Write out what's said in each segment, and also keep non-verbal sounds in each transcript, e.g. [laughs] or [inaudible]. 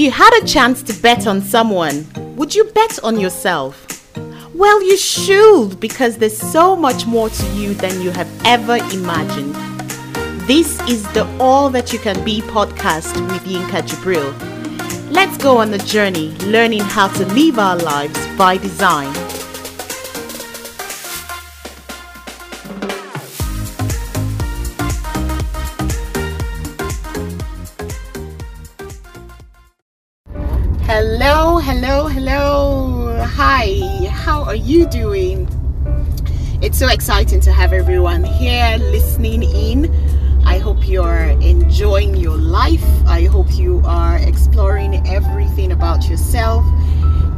If you had a chance to bet on someone, would you bet on yourself? Well, you should because there's so much more to you than you have ever imagined. This is the All That You Can Be podcast with Yinka Jibril. Let's go on the journey learning how to live our lives by design. Everyone here listening in. I hope you're enjoying your life. I hope you are exploring everything about yourself.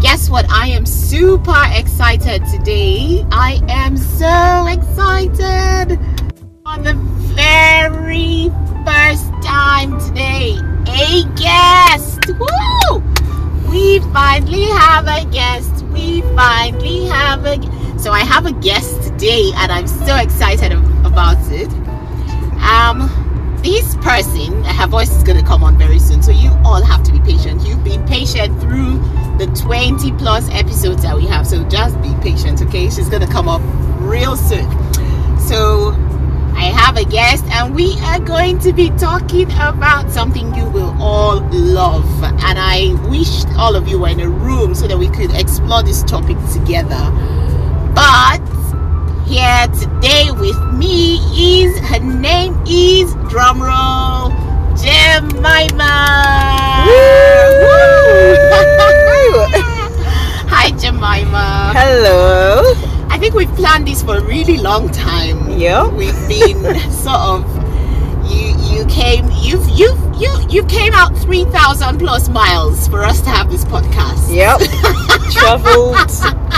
Guess what? I am super excited today. I am so excited. On the very first time today, a guest. Woo! We finally have a guest. We finally have a. So I have a guest today, and I'm so excited about it. Um, this person, her voice is going to come on very soon, so you all have to be patient. You've been patient through the 20 plus episodes that we have, so just be patient, okay? She's going to come up real soon. So I have a guest, and we are going to be talking about something you will all love. And I wish all of you were in a room so that we could explore this topic together. But here today with me is her name is drumroll Jemima. Hi Jemima. Hello. I think we've planned this for a really long time. Yeah. We've been sort of you came you've you you you came out 3000 plus miles for us to have this podcast. Yep. [laughs] Traveled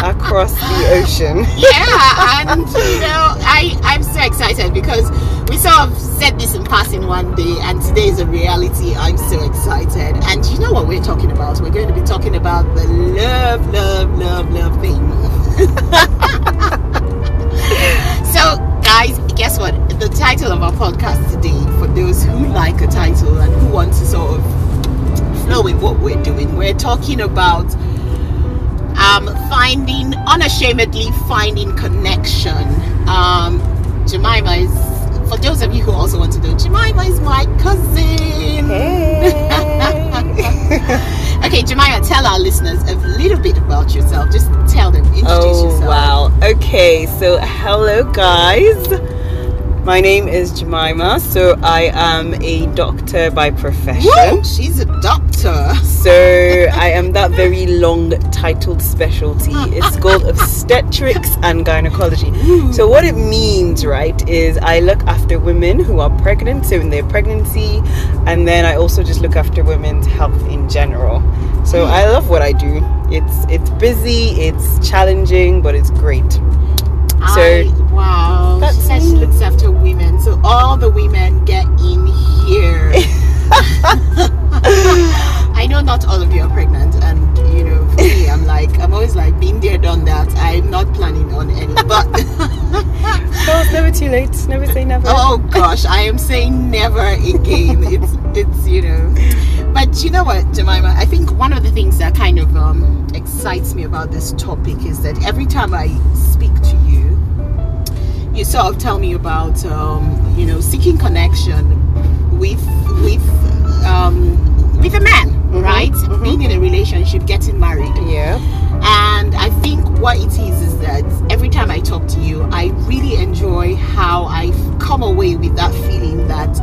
across the ocean. Yeah, and you know, I I'm so excited because we sort of said this in passing one day and today is a reality. I'm so excited. And you know what we're talking about? We're going to be talking about the love love love love thing. [laughs] so, guess what? The title of our podcast today, for those who like a title and who want to sort of flow with what we're doing, we're talking about um, finding, unashamedly finding connection. Um, Jemima is, for those of you who also want to know, Jemima is my cousin. Hey. [laughs] okay, Jemima, tell our listeners a little bit about yourself. Just tell them, introduce Oh yourself. wow. Okay, so hello guys. My name is Jemima. So I am a doctor by profession. Woo! She's a doctor. So I am that very long titled specialty. It's called obstetrics and gynecology. So what it means, right, is I look after women who are pregnant, so in their pregnancy, and then I also just look after women's health in general. So I love what I do. It's it's busy, it's challenging, but it's great. So I, wow. that's she says she me. looks after women. So all the women get in here. [laughs] I know not all of you are pregnant, and you know, for me, I'm like, I'm always like, been there, done that. I'm not planning on any, but [laughs] oh, it's never too late. Never say never. oh gosh, I am saying never again. [laughs] It's, it's, you know, but you know what, Jemima? I think one of the things that kind of um, excites me about this topic is that every time I speak you, sort of tell me about, um, you know, seeking connection with with um, with a man, right? Being in a relationship, getting married. Yeah. And I think what it is is that every time I talk to you, I really enjoy how I come away with that feeling that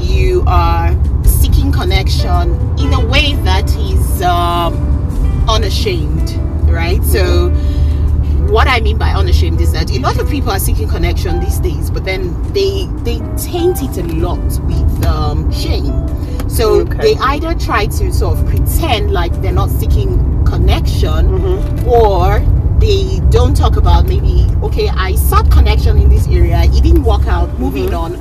you are seeking connection in a way that is um, unashamed, right? So, what I mean by unashamed is that a lot of people are seeking connection these days, but then they they taint it a lot with um, shame. So Okay. they either try to sort of pretend like they're not seeking connection, Mm-hmm. or they don't talk about maybe okay, I sought connection in this area, it didn't work out, moving on,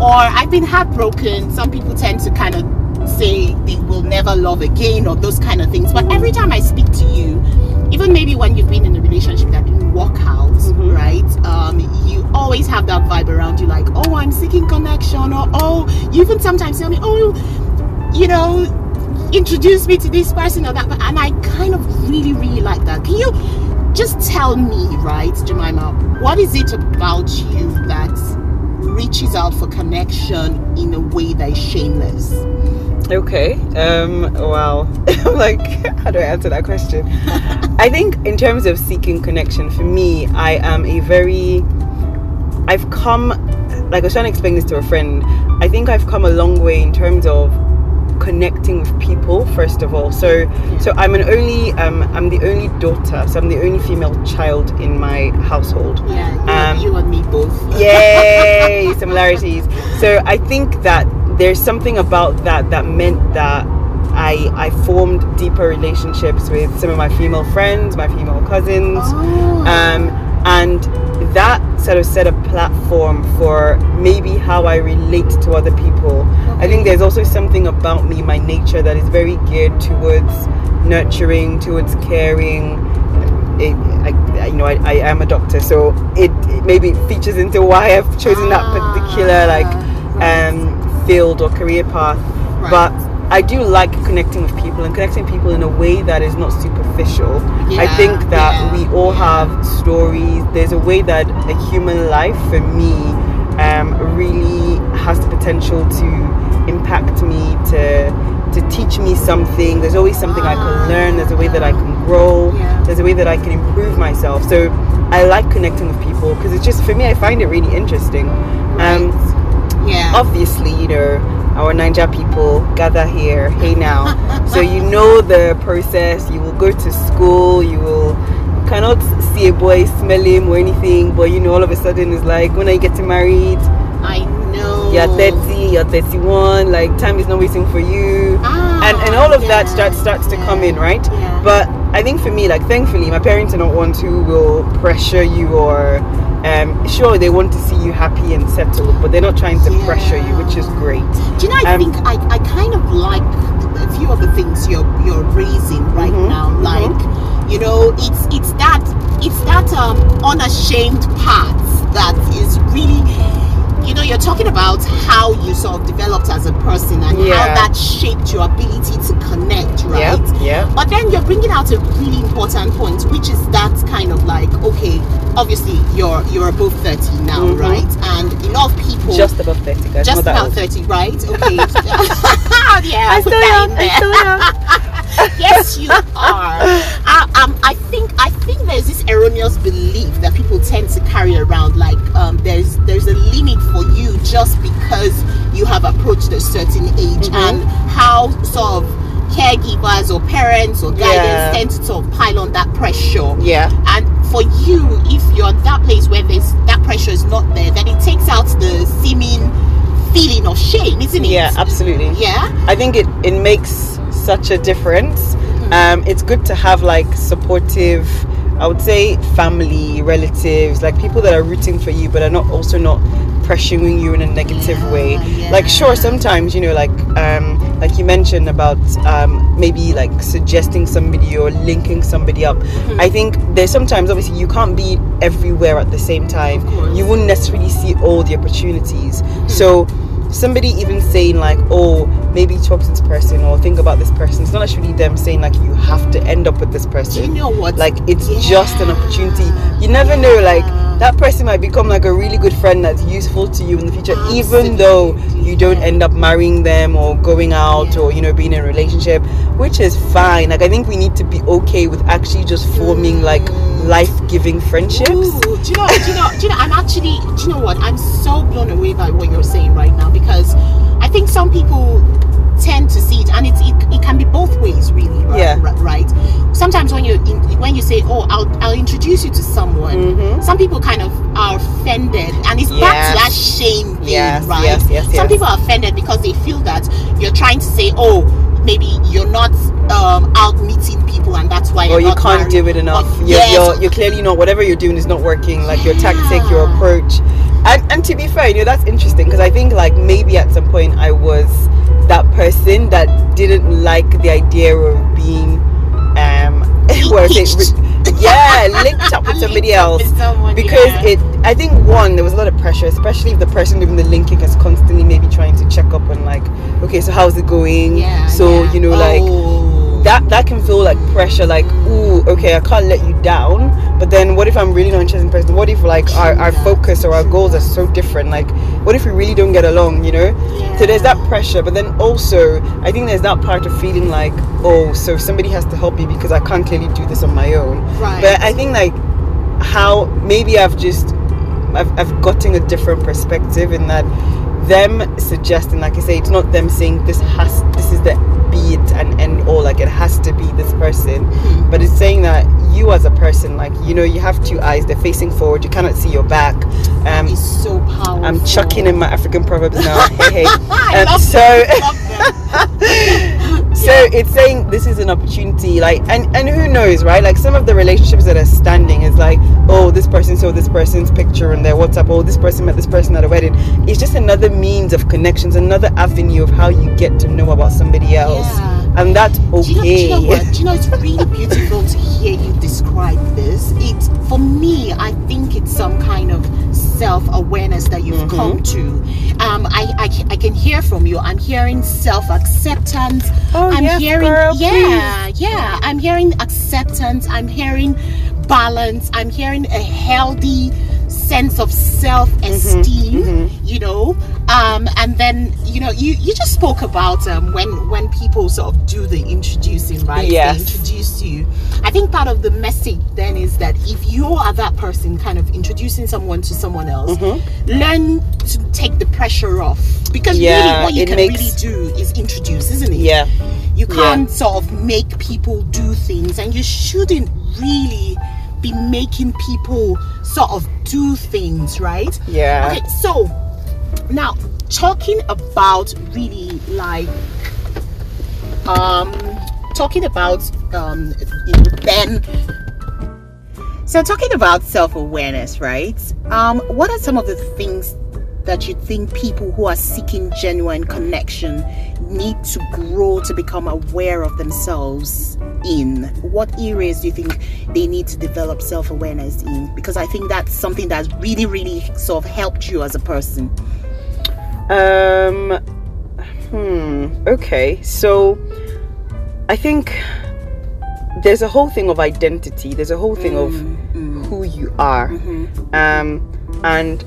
or I've been heartbroken. Some people tend to kind of say they will never love again or those kind of things. But every time I speak to you, even maybe when you've been in a relationship that didn't work out, right? Um, you always have that vibe around you, like, oh, I'm seeking connection, or oh, you even sometimes tell me, oh, you know, introduce me to this person or that and I kind of really really like that can you just tell me right Jemima what is it about you that reaches out for connection in a way that is shameless Okay. Um, wow. [laughs] like, how do I answer that question? I think in terms of seeking connection, for me, I am a very. I've come, like I was trying to explain this to a friend. I think I've come a long way in terms of connecting with people first of all so so i'm an only um i'm the only daughter so i'm the only female child in my household yeah you, um, you and me both yay [laughs] similarities so i think that there's something about that that meant that I, I formed deeper relationships with some of my female friends, my female cousins, oh. um, and that sort of set a platform for maybe how I relate to other people. Okay. I think there's also something about me, my nature, that is very geared towards nurturing, towards caring. It, I, you know, I, I am a doctor, so it, it maybe features into why I've chosen that particular like ah, um, field or career path. Right. But I do like connecting with people and connecting people in a way that is not superficial. Yeah, I think that yeah, we all yeah. have stories. There's a way that a human life, for me, um, really has the potential to impact me, to to teach me something. There's always something I can learn. There's a way that I can grow. There's a way that I can improve myself. So I like connecting with people because it's just for me. I find it really interesting. Um, yeah. Obviously, you know, our Niger people gather here, hey now. [laughs] so you know the process. You will go to school. You will cannot see a boy, smell him or anything, but you know, all of a sudden it's like, when are you getting married? I know. You're 30, you're 31, like time is not waiting for you. Ah, and and all of yeah, that starts starts yeah, to come in, right? Yeah. But I think for me, like thankfully, my parents are not ones who will pressure you or um, sure they want to see you happy and settled, but they're not trying to yeah. pressure you, which is great. Do you know? I um, think I, I kind of like a few of the things you're you're raising right mm-hmm, now. Mm-hmm. Like, you know, it's it's that it's that um, unashamed part that is really you know, you're talking about how you sort of developed as a person and yeah. how that shaped your ability to connect, right? Yeah. But then you're bringing out a really important point, which is that kind of like, okay, obviously you're you're above 30 now, mm-hmm. right? And a lot of people just above 30, guys. Just about 30, right? Okay. [laughs] [laughs] yeah, I am. I still am. [laughs] yes, you are. I, um, I think I think there's this erroneous belief that people tend to carry around, like um, there's there's a limit for you just because you have approached a certain age, mm-hmm. and how sort of caregivers or parents or guidance yeah. tend to sort of pile on that pressure. Yeah. And for you, if you're in that place where there's that pressure is not there, then it takes out the seeming feeling of shame, isn't it? Yeah, absolutely. Yeah. I think it it makes such a difference. Mm-hmm. Um, it's good to have like supportive, I would say, family, relatives, like people that are rooting for you, but are not also not pressuring you in a negative yeah, way. Yeah. Like, sure, sometimes you know, like um, like you mentioned about um, maybe like suggesting somebody or linking somebody up. Mm-hmm. I think there's sometimes obviously you can't be everywhere at the same time. You wouldn't necessarily see all the opportunities. Mm-hmm. So somebody even saying like oh maybe talk to this person or think about this person it's not actually them saying like you have to end up with this person you know what like it's yeah. just an opportunity you never yeah. know like that person might become like a really good friend that's useful to you in the future Absolutely. even though you don't end up marrying them or going out yeah. or you know being in a relationship which is fine like i think we need to be okay with actually just forming mm. like life-giving friendships Ooh, do you know do you know do you know i'm actually do you know what i'm so blown away by what you're saying right now because i think some people tend to see it and it, it, it can be both ways really right, yeah. right sometimes when you when you say oh I'll, I'll introduce you to someone mm-hmm. some people kind of are offended and it's yes. back to that shame thing yes, right yes, yes, some people are offended because they feel that you're trying to say oh maybe you're not um, out meeting people and that's why or you can't married. do it enough you're, yes. you're, you're, clearly not whatever you're doing is not working like your tactic your approach and, and to be fair you know that's interesting because i think like maybe at some point i was that person that didn't like the idea of being um [laughs] it, yeah linked up with [laughs] somebody else with someone, because yeah. it I think one there was a lot of pressure, especially if the person doing the linking is constantly maybe trying to check up on like, okay, so how's it going? Yeah. So yeah. you know, like Oh. That that can feel like pressure. Like, ooh, okay, I can't let you down. But then, what if I'm really not interested in person? What if like our, our focus or our goals are so different? Like, what if we really don't get along? You know. So there's that pressure, but then also I think there's that part of feeling like, oh, so somebody has to help me because I can't clearly do this on my own. Right. But I think like how maybe I've just I've, I've gotten a different perspective in that them suggesting, like I say, it's not them saying this has this is the all, like it has to be this person, Mhm. but it's saying that you as a person, like you know, you have two eyes, they're facing forward, you cannot see your back. Um, It's so powerful. I'm chucking in my African proverbs now. [laughs] hey, hey. I Um, love so, them. I [laughs] love them. so it's saying this is an opportunity, like, and and who knows, right? Like some of the relationships that are standing is like, oh, this person saw this person's picture on their WhatsApp. Oh, this person met this person at a wedding. It's just another means of connections, another avenue of how you get to know about somebody else, Yeah. And that's Do you, know, do okay. you know what? Do you know it's really beautiful to hear you describe this. It for me, I think it's some kind of self-awareness that you've Mm-hmm. come to. Um, I, I I can hear from you. I'm hearing self-acceptance. Oh, I'm yes, hearing girl, yeah, yeah. I'm hearing acceptance. I'm hearing balance. I'm hearing a healthy sense of self-esteem. Mm-hmm, You know, um, and then you know you you just spoke about um, when when people sort of do the introducing, right? Yes. They introduce you. I think part of the message then is that if you are that person, kind of introducing someone to someone else, learn to take the pressure off because Mm-hmm. Yeah, really what you can makes- really do is introduce, isn't it? Yeah, You can't sort of make people do things, and you shouldn't really be making people sort of do things, right? yeah. Okay, so now talking about really like um talking about um you know, then so talking about self-awareness right um what are some of the things that you think people who are seeking genuine connection need to grow to become aware of themselves in what areas do you think they need to develop self-awareness in because i think that's something that's really really sort of helped you as a person Um. Hmm. Okay. So, I think there's a whole thing of identity. There's a whole thing of who you are. Um, and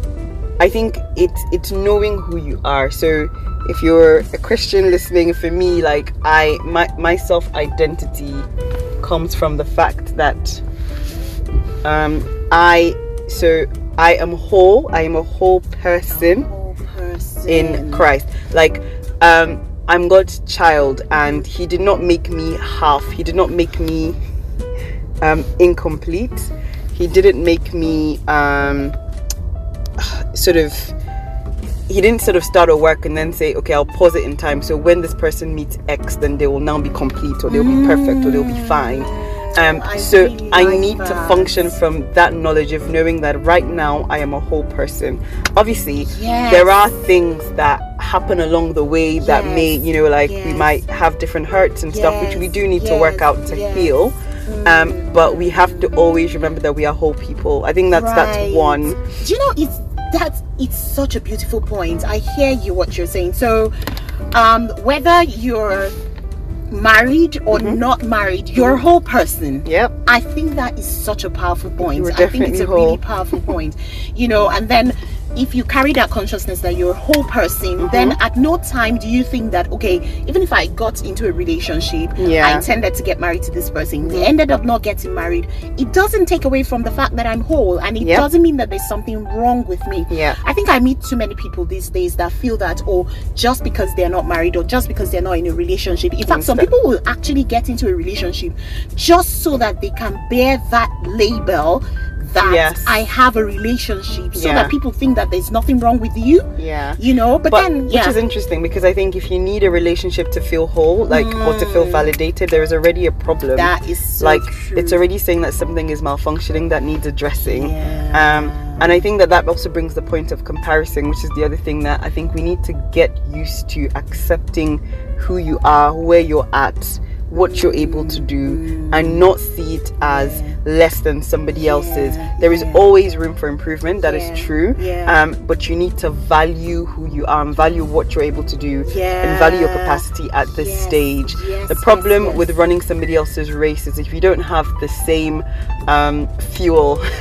I think it's it's knowing who you are. So, if you're a Christian listening, for me, like I my my self identity comes from the fact that um I so I am whole. I am a whole person whole person in Christ. Like, um, I'm God's child, and He did not make me half. He did not make me um, incomplete. He didn't make me um, [sighs] sort of. He didn't sort of start a work and then say, okay, I'll pause it in time. So when this person meets X, then they will now be complete, or they'll be perfect, or they'll be fine. Um, I so really I like need to function from that knowledge of knowing that right now I am a whole person. Obviously, Yes. there are things that happen along the way that may, you know, like we might have different hurts and stuff, which we do need to work out to yes. heal. Um, but we have to always remember that we are whole people. I think that's Right. that's one. Do you know it's that's it's such a beautiful point. I hear you what you're saying. So um whether you're married or Mm-hmm. not married, you're a whole person. Yep. I think that is such a powerful point. I think it's a definitely really powerful point. [laughs] You know, and then if you carry that consciousness that you're a whole person, Mm-hmm. then at no time do you think that okay, even if I got into a relationship, Yeah. Mm-hmm. I intended to get married to this person, we ended up not getting married. It doesn't take away from the fact that I'm whole, and it Yep. doesn't mean that there's something wrong with me. Yeah. I think I meet too many people these days that feel that oh, just because they're not married or just because they're not in a relationship. In fact, some people will actually get into a relationship just so that they can bear that label that Yes. I have a relationship, so Yeah. that people think that there's nothing wrong with you. Yeah. You know, but, But then which is interesting because I think if you need a relationship to feel whole, like or to feel validated, there is already a problem. Mm. that is so like true. it's already saying that something is malfunctioning that needs addressing. Yeah. Um, and I think that that also brings the point of comparison, which is the other thing that I think we need to get used to accepting who you are, where you're at, what you're able to do and not see it as less than somebody else's. There is always room for improvement, That is true. Um, but you need to value who you are and value what you're able to do and value your capacity at this stage. the problem with running somebody else's race is if you don't have the same um, fuel [laughs]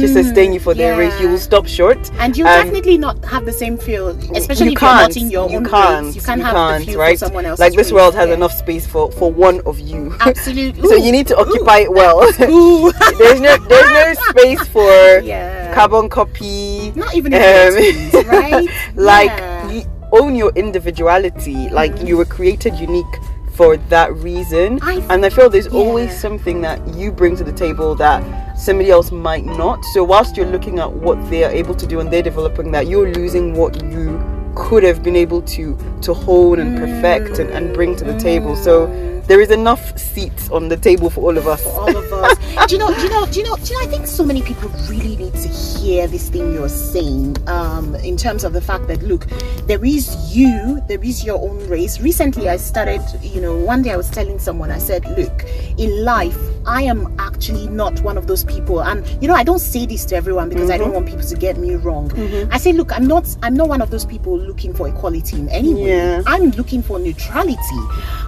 to sustain you for their race, you will stop short. And you Um, definitely not have the same fuel, especially you if you're not in your you own can't, race. You can't you have can't, the feel right? for someone else. Like this world has enough space for for one of you. Absolutely. [laughs] so you need to occupy it well. [laughs] Ooh. [laughs] there's no there's no space for yeah. carbon copy. Not even um, the right? like Yeah. you own your individuality. Like you were created unique for that reason. I- and I feel there's always something that you bring to the table that somebody else might not. So whilst you're looking at what they are able to do and they're developing that, you're losing what you could have been able to to hone and perfect and, and bring to the table. So there is enough seats on the table for all of us. all of us. Do you know? Do you know? Do you know? Do you know? I think so many people really need to hear this thing you're saying. Um, in terms of the fact that look, there is you, there is your own race. Recently, I started. You know, one day I was telling someone, I said, look, in life, I am actually not one of those people. And you know, I don't say this to everyone because I don't want people to get me wrong. I say, look, I'm not. I'm not one of those people looking for equality in any way. Yeah. I'm looking for neutrality.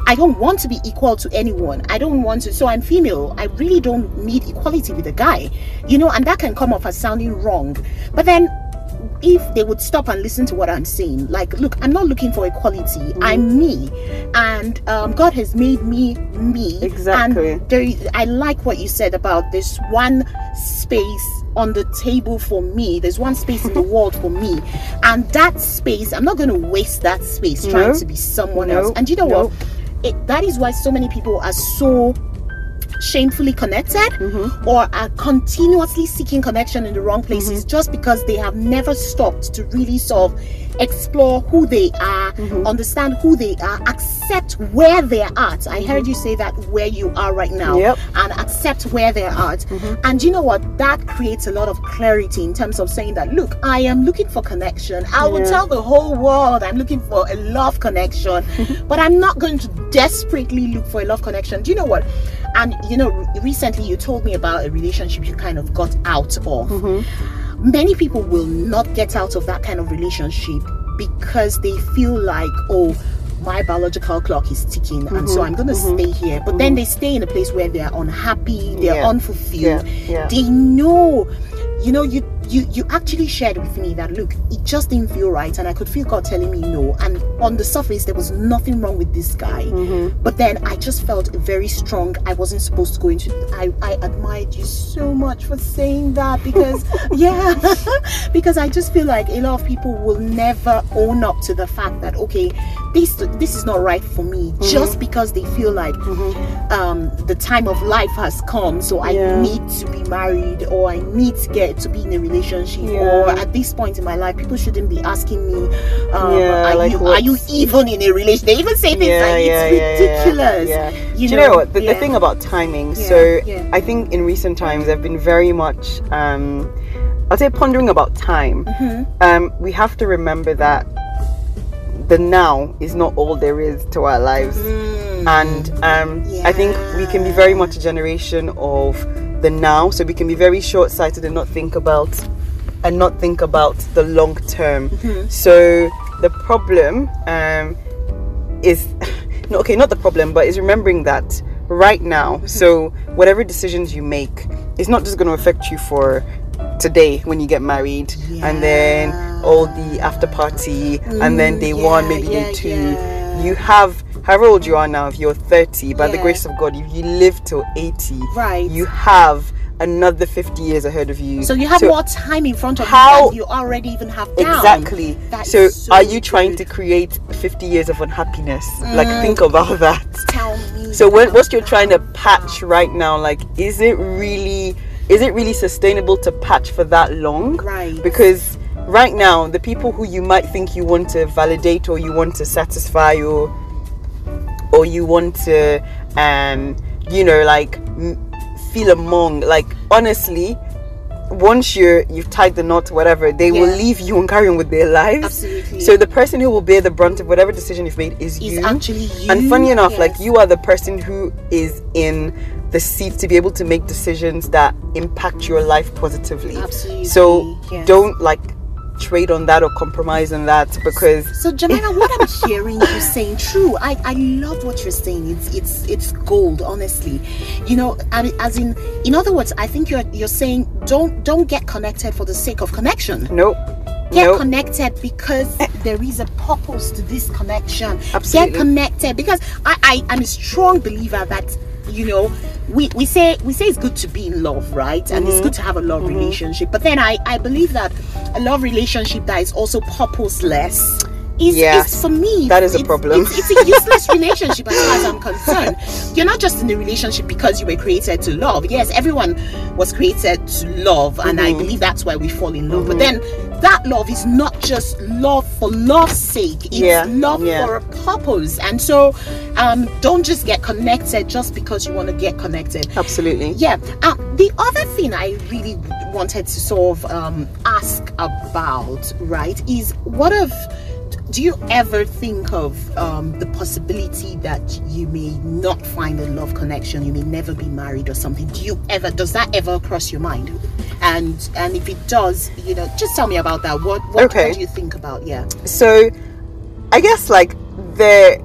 I don't want to be equal to anyone. I don't want to. So I'm female. I really don't need equality with a guy, you know, and that can come off as sounding wrong. But then, if they would stop and listen to what I'm saying, like, look, I'm not looking for equality. I'm me, and um, God has made me me. Exactly. And is- I like what you said about this one space on the table for me. There's one space in the [laughs] world for me, and that space, I'm not going to waste that space trying No. to be someone No. else. And you know No. what? It, that is why so many people are so shamefully connected Mm-hmm. or are continuously seeking connection in the wrong places Mm-hmm. just because they have never stopped to really sort of explore who they are, Mm-hmm. understand who they are, accept where they're at. I heard you say that where you are right now Mm-hmm. Yep. Mm-hmm. and accept where they're at. And you know what? That creates a lot of clarity in terms of saying that, look, I am looking for connection. I will Yeah. tell the whole world I'm looking for a love connection, [laughs] but I'm not going to desperately look for a love connection. Do you know what? And you know, recently you told me about a relationship you kind of got out of. Mm-hmm. Many people will not get out of that kind of relationship because they feel like, oh, my biological clock is ticking, and so mm-hmm. I'm going to mm-hmm. stay here. But then they stay in a place where they're unhappy, they're Yeah. unfulfilled. Yeah, yeah. They know, you know, you you you actually shared with me that look, it just didn't feel right, and I could feel God telling me no. And on the surface, there was nothing wrong with this guy, Mm-hmm. but then I just felt very strong. I wasn't supposed to go into. I I admired you so much for saying that because [laughs] yeah, [laughs] because I just feel like a lot of people will never own up to the fact that okay, this this is not right for me, Mm-hmm. just because they feel like um the time of life has come, so I Yeah. need to be married or I need to get to be in a relationship Yeah. or at this point in my life people shouldn't be asking me um, Yeah, are like you are you even in a relationship they even say things yeah, like it's ridiculous Yeah, you Do know, you know what? The, the thing about timing. So. I think in recent times I've been very much, um, I'd say, pondering about time. Mm-hmm. Um, we have to remember that the now is not all there is to our lives, Mm. and um, I think we can be very much a generation of the now. So we can be very short-sighted and not think about and not think about the long term. Mm-hmm. So the problem um, is [laughs] no okay, not the problem, but is remembering that right now. So whatever decisions you make, it's not just going to affect you for today when you get married and then all the after party and then day one maybe yeah, day two yeah. you have however old you are now if you're 30 by the grace of god if you live till 80 Right. you have another 50 years ahead of you so you have more time in front of how- you you already even have down. Exactly. So, so are you trying to create 50 years of unhappiness? Like, mm. think about that. tell me So, about what you're trying to patch right now, like, is it really, is it really sustainable to patch for that long? Right. Because right now, the people who you might think you want to validate or you want to satisfy or, or you want to, um, you know, like, m- feel among, like, honestly, once you're you've tied the knot, whatever, they will leave you and carry on with their lives. Absolutely. So the person who will bear the brunt of whatever decision you've made is Is you. actually you. And funny enough, like you are the person who is in the seat to be able to make decisions that impact your life positively. Absolutely, So yes. don't like trade on that or compromise on that because So Jamila, what I'm hearing you saying, true. I, I love what you're saying. It's it's it's gold, honestly. You know, as in in other words, I think you're you're saying don't don't get connected for the sake of connection. nope. Get nope. connected because eh. there is a purpose to this connection. Absolutely. Get connected because I, I I'm a strong believer that you know we, we say we say it's good to be in love, right? And Mm-hmm. it's good to have a love relationship. But then I I believe that a love relationship that is also purposeless is, Yes. is for me That is a problem. It's, it's a useless relationship as far as I'm concerned. You're not just in a relationship because you were created to love. Yes, everyone was created to love, and I believe that's why we fall in love. But then that love is not just love for love's sake. It's Yeah, love yeah. for a purpose. And so um, don't just get connected just because you want to get connected. Absolutely. Yeah. Um, the other thing I really wanted to sort of um, ask about, right, is what if do you ever think of um, the possibility that you may not find a love connection, you may never be married or something? Do you ever does that ever cross your mind? And and if it does, you know, just tell me about that. What what, Okay. what do you think about? Yeah. So I guess like there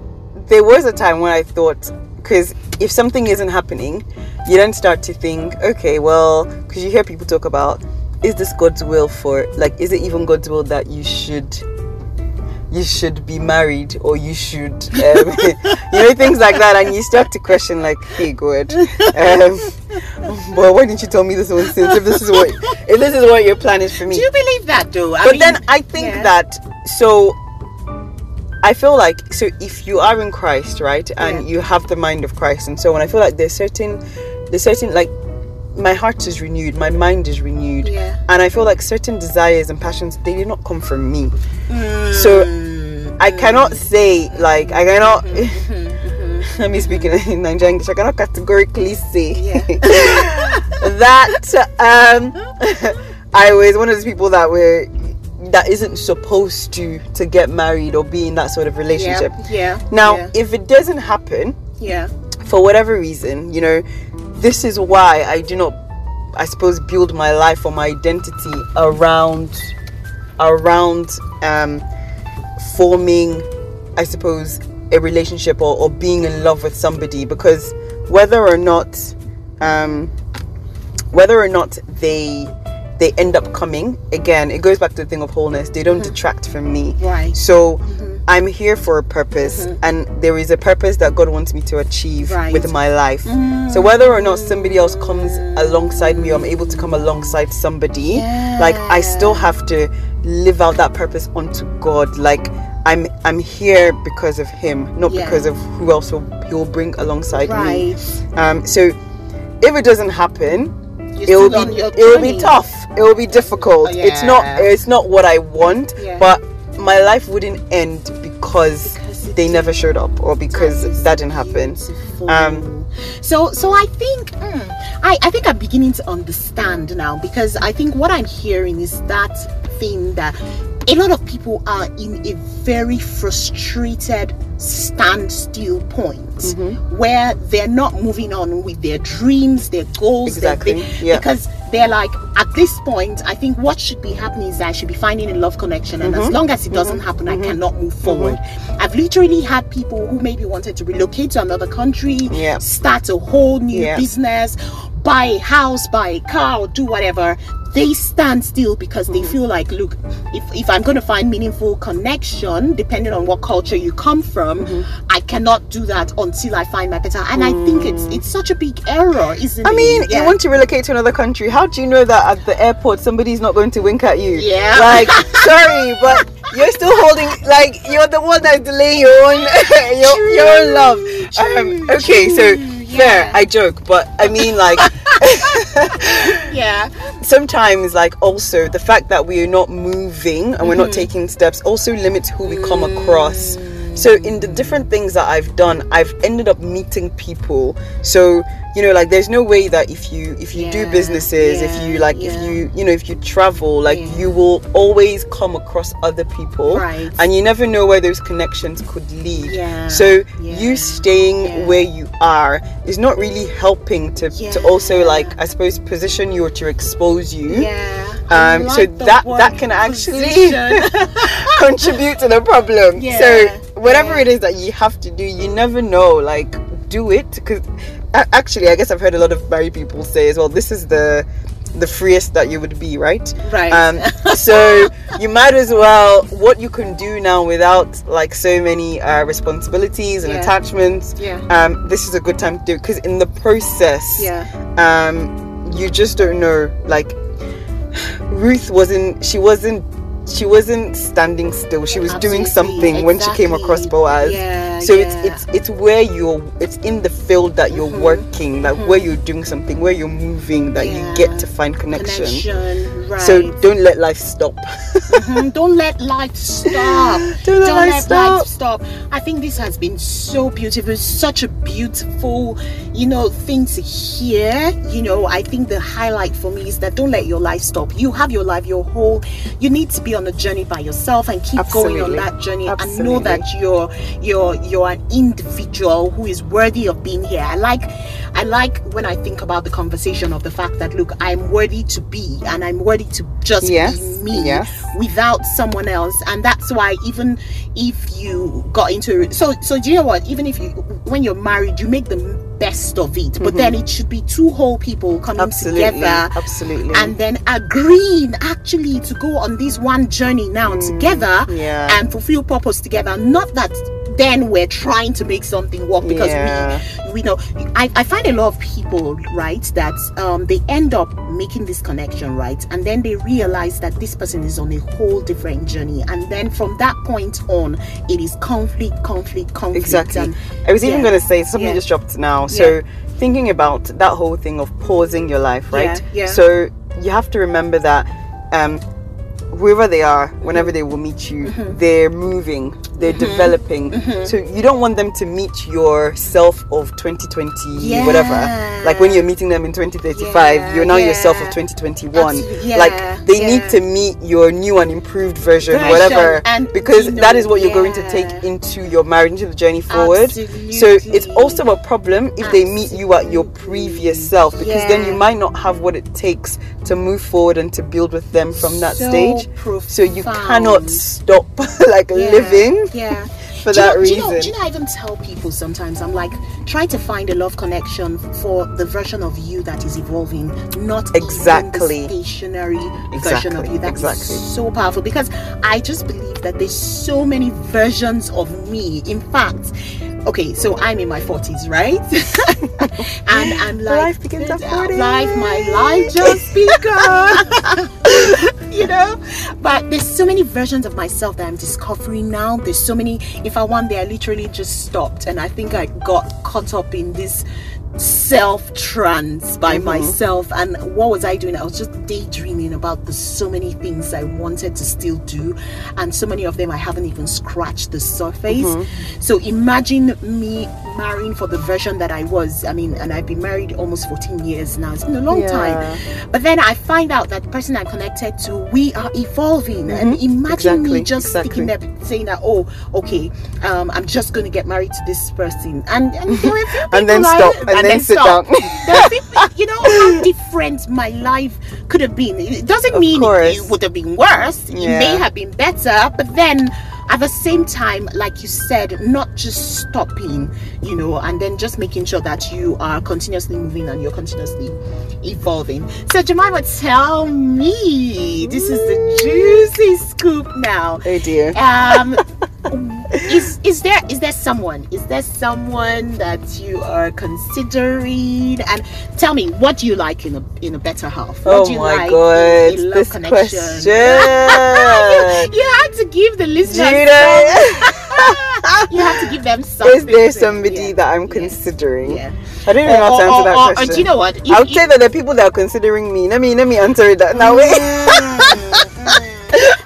there was a time when I thought because if something isn't happening, you don't start to think, okay, well, because you hear people talk about, is this God's will for like, is it even God's will that you should you should be married or you should um, [laughs] you know things like that and you start to question like hey god um, [laughs] but why didn't you tell me this one since if this is what if this is what your plan is for me Do you believe that though? I but mean, then I think yeah. that so I feel like so if you are in Christ, right, and Yeah. you have the mind of Christ and so on, I feel like there's certain there's certain like my heart is renewed, my mind is renewed. Yeah. And I feel like certain desires and passions they do not come from me. So Mm, I cannot say like I cannot Mm-hmm, [laughs] let me speak in, in Nigerian English. I cannot categorically say Yeah. [laughs] that um [laughs] I was one of those people that were that isn't supposed to to get married or be in that sort of relationship. Yeah. yeah Now, yeah, if it doesn't happen yeah. for whatever reason, you know, this is why I do not I suppose build my life or my identity around around um forming I suppose a relationship or, or being in love with somebody because whether or not um whether or not they they end up coming again it goes back to the thing of wholeness. They don't mm-hmm. detract from me. Right. so mm-hmm. i'm here for a purpose mm-hmm. and there is a purpose that god wants me to achieve Right. with my life. So whether or not somebody else comes alongside me or i'm able to come alongside somebody like i still have to live out that purpose unto god. Like i'm i'm here because of him not Yeah. because of who else will, he will bring alongside me. Um so if it doesn't happen You're it will be it will be tough. It will be difficult. It's not it's not what i want Yeah. but my life wouldn't end because, Because they never showed up or because that didn't happen. Um, so so I think mm, I I think I'm beginning to understand now because I think what I'm hearing is that thing that a lot of people are in a very frustrated standstill point Mm-hmm. where they're not moving on with their dreams, their goals, their Exactly, thi- yeah. because they're like at this point I think what should be happening is I should be finding a love connection and Mm-hmm. as long as it doesn't mm-hmm. happen I mm-hmm. cannot move mm-hmm. forward. I've literally had people who maybe wanted to relocate to another country, Yeah. start a whole new Yeah. business, buy a house, buy a car, or do whatever. They stand still because they feel like, look, if, if I'm going to find meaningful connection, depending on what culture you come from, Mm-hmm. I cannot do that until I find my better. And I think it's it's such a big error, isn't it? I mean, Yeah. you want to relocate to another country. How do you know that at the airport somebody's not going to wink at you? Yeah. Like, [laughs] sorry, but you're still holding. Like, you're the one that's delaying your own, [laughs] your, your own love. Um, okay, so fair. yeah. I joke, but I mean, like, [laughs] yeah, [laughs] sometimes, like, also the fact that we are not moving and we're not Mm-hmm. taking steps also limits who we come across So in the different things that I've done, I've ended up meeting people. So you know, like there's no way that if you if you do Yeah, businesses, if you like yeah. if you you know if you travel, like Yeah. you will always come across other people, Right. and you never know where those connections could lead. Yeah, So yeah, you staying yeah. where you are is not really helping to to also like I suppose position you or to expose you. Yeah. Um, so like the that that can actually [laughs] contribute to the problem. [laughs] Yeah, so whatever it is that you have to do, you never know. Like do it because actually, I guess I've heard a lot of married people say as well. This is the the freest that you would be, right? Right. Um, [laughs] so you might as well what you can do now without like so many uh, responsibilities and Yeah. attachments. Yeah. Um, this is a good time to do because in the process, yeah. um you just don't know like [sighs] ruth wasn't she wasn't she wasn't standing still she was doing Absolutely, something when she came across exactly. boaz Yeah, so yeah. it's it's it's where you're it's in the field that you're Mhm, working like where you're doing something where you're moving that you get to find connection, Connection. Right. so don't let life stop Mhm, [laughs] Don't let life stop. [laughs] Don't let life life stop. I think this has been so beautiful. Such a beautiful, you know, thing to hear. You know, I think the highlight for me is that don't let your life stop. You have your life, your whole. You need to be on a journey by yourself and keep going on that journey and know Absolutely. that you're you're you're an individual who is worthy of being here. I like I like when I think about the conversation of the fact that look, I'm worthy to be and I'm worthy to just Yes, be me yes. without someone else and that's why even if you got into so so do you know what even if you when you're married you make the best of it but then it should be two whole people coming Mm-hmm. absolutely together absolutely and then agreeing actually to go on this one journey now together Mm, yeah. and fulfill purpose together not that then we're trying to make something work because Yeah. we we know I, I find a lot of people right that um they end up making this connection right and then they realize that this person is on a whole different journey and then from that point on it is conflict conflict conflict Exactly. and I was even yeah. going to say something Yeah. just dropped now. So thinking about that whole thing of pausing your life, right? Yeah. So you have to remember that um, wherever they are, whenever they will meet you, Mm-hmm. they're moving, they're mm-hmm. developing. Mm-hmm. So you don't want them to meet your self of 2020, whatever. Like when you're meeting them in 2035, Yeah, you're now yourself of 2021. Yeah, like they yeah. need to meet your new and improved version, Version, whatever, and because you know, that is what you're going to take into your marriage, into the journey forward. So it's also a problem if they meet you at your previous self because then you might not have what it takes to move forward and to build with them from that So stage. So you cannot stop [laughs] like Yeah, living yeah for do you that know, reason. Do you, know, do you know, I even tell people sometimes, I'm like, try to find a love connection for the version of you that is evolving, not Exactly. the stationary version of you. That's exactly. so powerful because I just believe that there's so many versions of me. In fact, okay, so I'm in my 40s, right? [laughs] and I'm like, Life begins at 40. Life, my life just begun. [laughs] [laughs] you know? But there's so many versions of myself that i'm discovering now. There's so many if i one day i literally just stopped. And i think i got caught up in this self trance by Mm-hmm. myself. And what was i doing? I was just daydreaming about the so many things i wanted to still do. And so many of them i haven't even scratched the surface. Mm-hmm. so imagine me marrying for the version that i was. I mean and i've been married almost 14 years now. It's been a long Yeah. time. But then I find out that the person I'm connected to, we are evolving. And imagine Exactly, me just sticking there saying that, oh, okay, um, I'm just going to get married to this person. And, and And then stop, and then sit stop. down. [laughs] You know how different my life could have been. It doesn't Of mean it, course. it would have been worse. It may have been better, but then at the same time, like you said, not just stopping, you know, and then just making sure that you are continuously moving and you're continuously evolving. So, Jemima, tell me, this is the juicy scoop now. oh dear. Um, [laughs] is is there is there someone is there someone that you are considering and tell me what do you like in a in a better half what oh do you my like god, in love this connection question. [laughs] you had to give the listeners some- [laughs] you have to give them something [laughs] is there somebody yeah, that I'm considering? yeah I don't even know how to answer or- that or- question. do you know what If- I would if- say that the people that are considering me. Let me let me answer it that now. Mm, mm.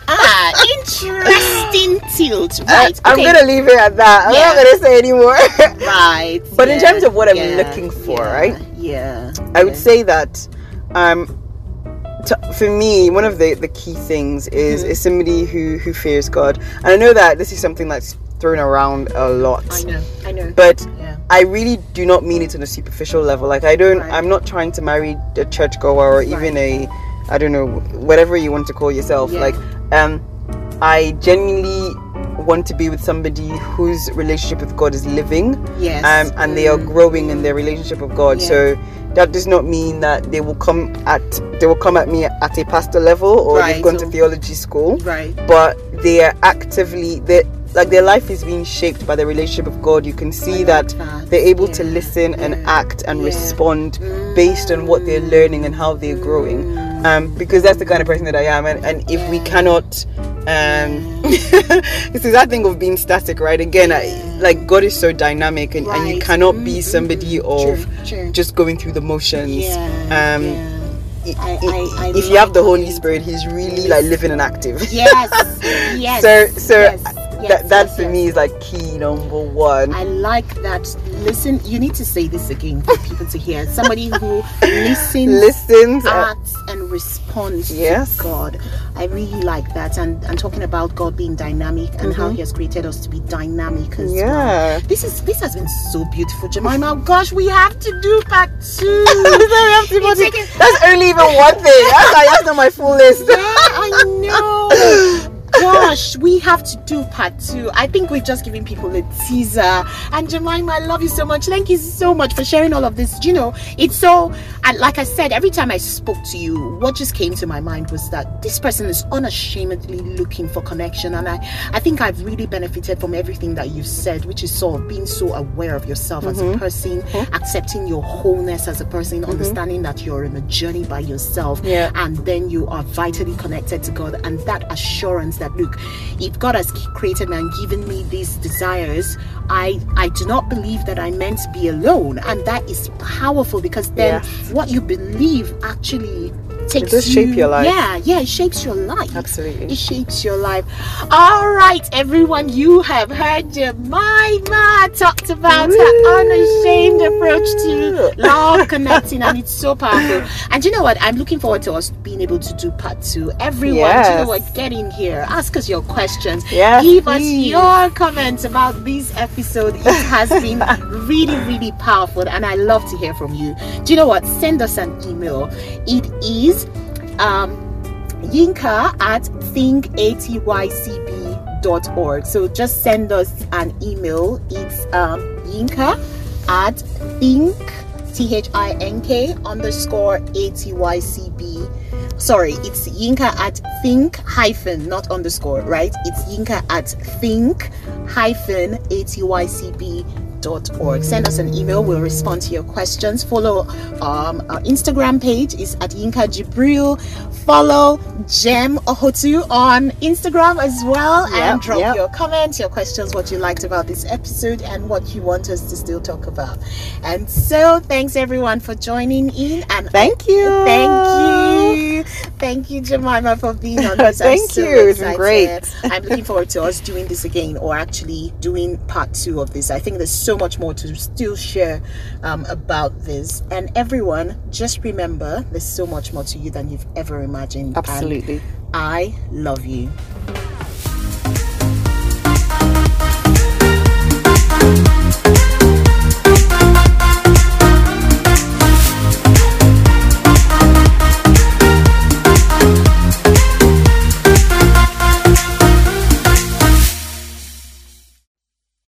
ah interesting tip healed. Right. I, am okay. gonna leave it at that. I'm Yeah. not gonna say anymore. [laughs] Right. But in terms of what I'm looking for, yeah, right? Yeah. I would yeah. say that um to, for me one of the the key things is Mm-hmm. is somebody who who fears God. And I know that this is something that's thrown around a lot. I know. I know. But yeah. I really do not mean it on a superficial level. Like I don't Right. I'm not trying to marry a churchgoer or even a I don't know whatever you want to call yourself. Yeah. Like um I genuinely want to be with somebody whose relationship with God is living Yes. um, and they are Mm. growing in their relationship with God. Yeah. So that does not mean that they will come at they will come at me at a pastor level or Right, they've gone to theology school, Right. but they are actively they like their life is being shaped by the relationship of God. You can see that that. they're able to listen and Yeah. act and Yeah. respond based on what they're learning and how they're growing. Um, because that's the kind of person that I am, and, and if we cannot, um, [laughs] is that thing of being static, right? Again, I, like God is so dynamic, and, and you Right. cannot be Mm, somebody of true, true. just going through the motions. Yeah. um, yeah. i- I- i- if you have the Holy. Spirit, He's really like living and active. Yes. [laughs] Yes. so, so yes, that yes, that yes, for me is like key number one. I like that. Listen, you need to say this again for people to hear. Somebody who [laughs] listens, Listens. uh, acts, responds Yes. to God. I really like that. And and talking about God being dynamic and how He has created us to be dynamic as well. Mm-hmm. yeah. This is this has been so beautiful, Jemima. [laughs] Gosh, we have to do part two. [laughs] That's only even one thing. That's, that's not my full list. [laughs] yeah, I know. Gosh, we have to do part two. I think we've just given people a teaser. And Jemima, I love you so much. Thank you so much for sharing all of this. Do You know, it's so, and like I said, every time I spoke to you, what just came to my mind was that this person is unashamedly looking for connection. And I, I think I've really benefited from everything that you've said, which is sort of being so aware of yourself as a mm-hmm. person, mm-hmm. accepting your wholeness as a person, mm-hmm. understanding that you're in a journey by yourself Yeah. and then you are vitally connected to God and that assurance that look if God has created me and given me these desires I I do not believe that I'm meant to be alone and that is powerful because then Yes. what you believe actually takes does you, your life. yeah yeah it shapes your life. Absolutely. it shapes your life. All right everyone you have heard Jemima talked about her unashamed approach to love [laughs] connecting and it's so powerful. And you know what? I'm looking forward to us being able to do part two. Everyone do you know what? Get in here. Ask us your questions. Yes, give us your comments about this episode. It has been [laughs] really really powerful and i love to hear from you. Do you know what? Send us an email. It is um yinka at thinkatycb.org so just send us an email. It's um yinka at think t-h-i-n-k underscore atycb sorry it's yinka at think hyphen not underscore right? It's yinka at think hyphen atycb send us an email we'll respond to your questions follow um our instagram page is at yinka jibril follow jem ohotu on instagram as well and drop yep. your comments your questions what you liked about this episode and what you want us to still talk about and so thanks everyone for joining in and Thank you. Thank you. Thank you, Jemima, for being on [laughs] this. Thank so you. It's been great. I'm looking forward to us doing this again or actually doing part two of this. I think there's so much more to still share um, about this. And everyone, just remember there's so much more to you than you've ever imagined. And Absolutely. I love you.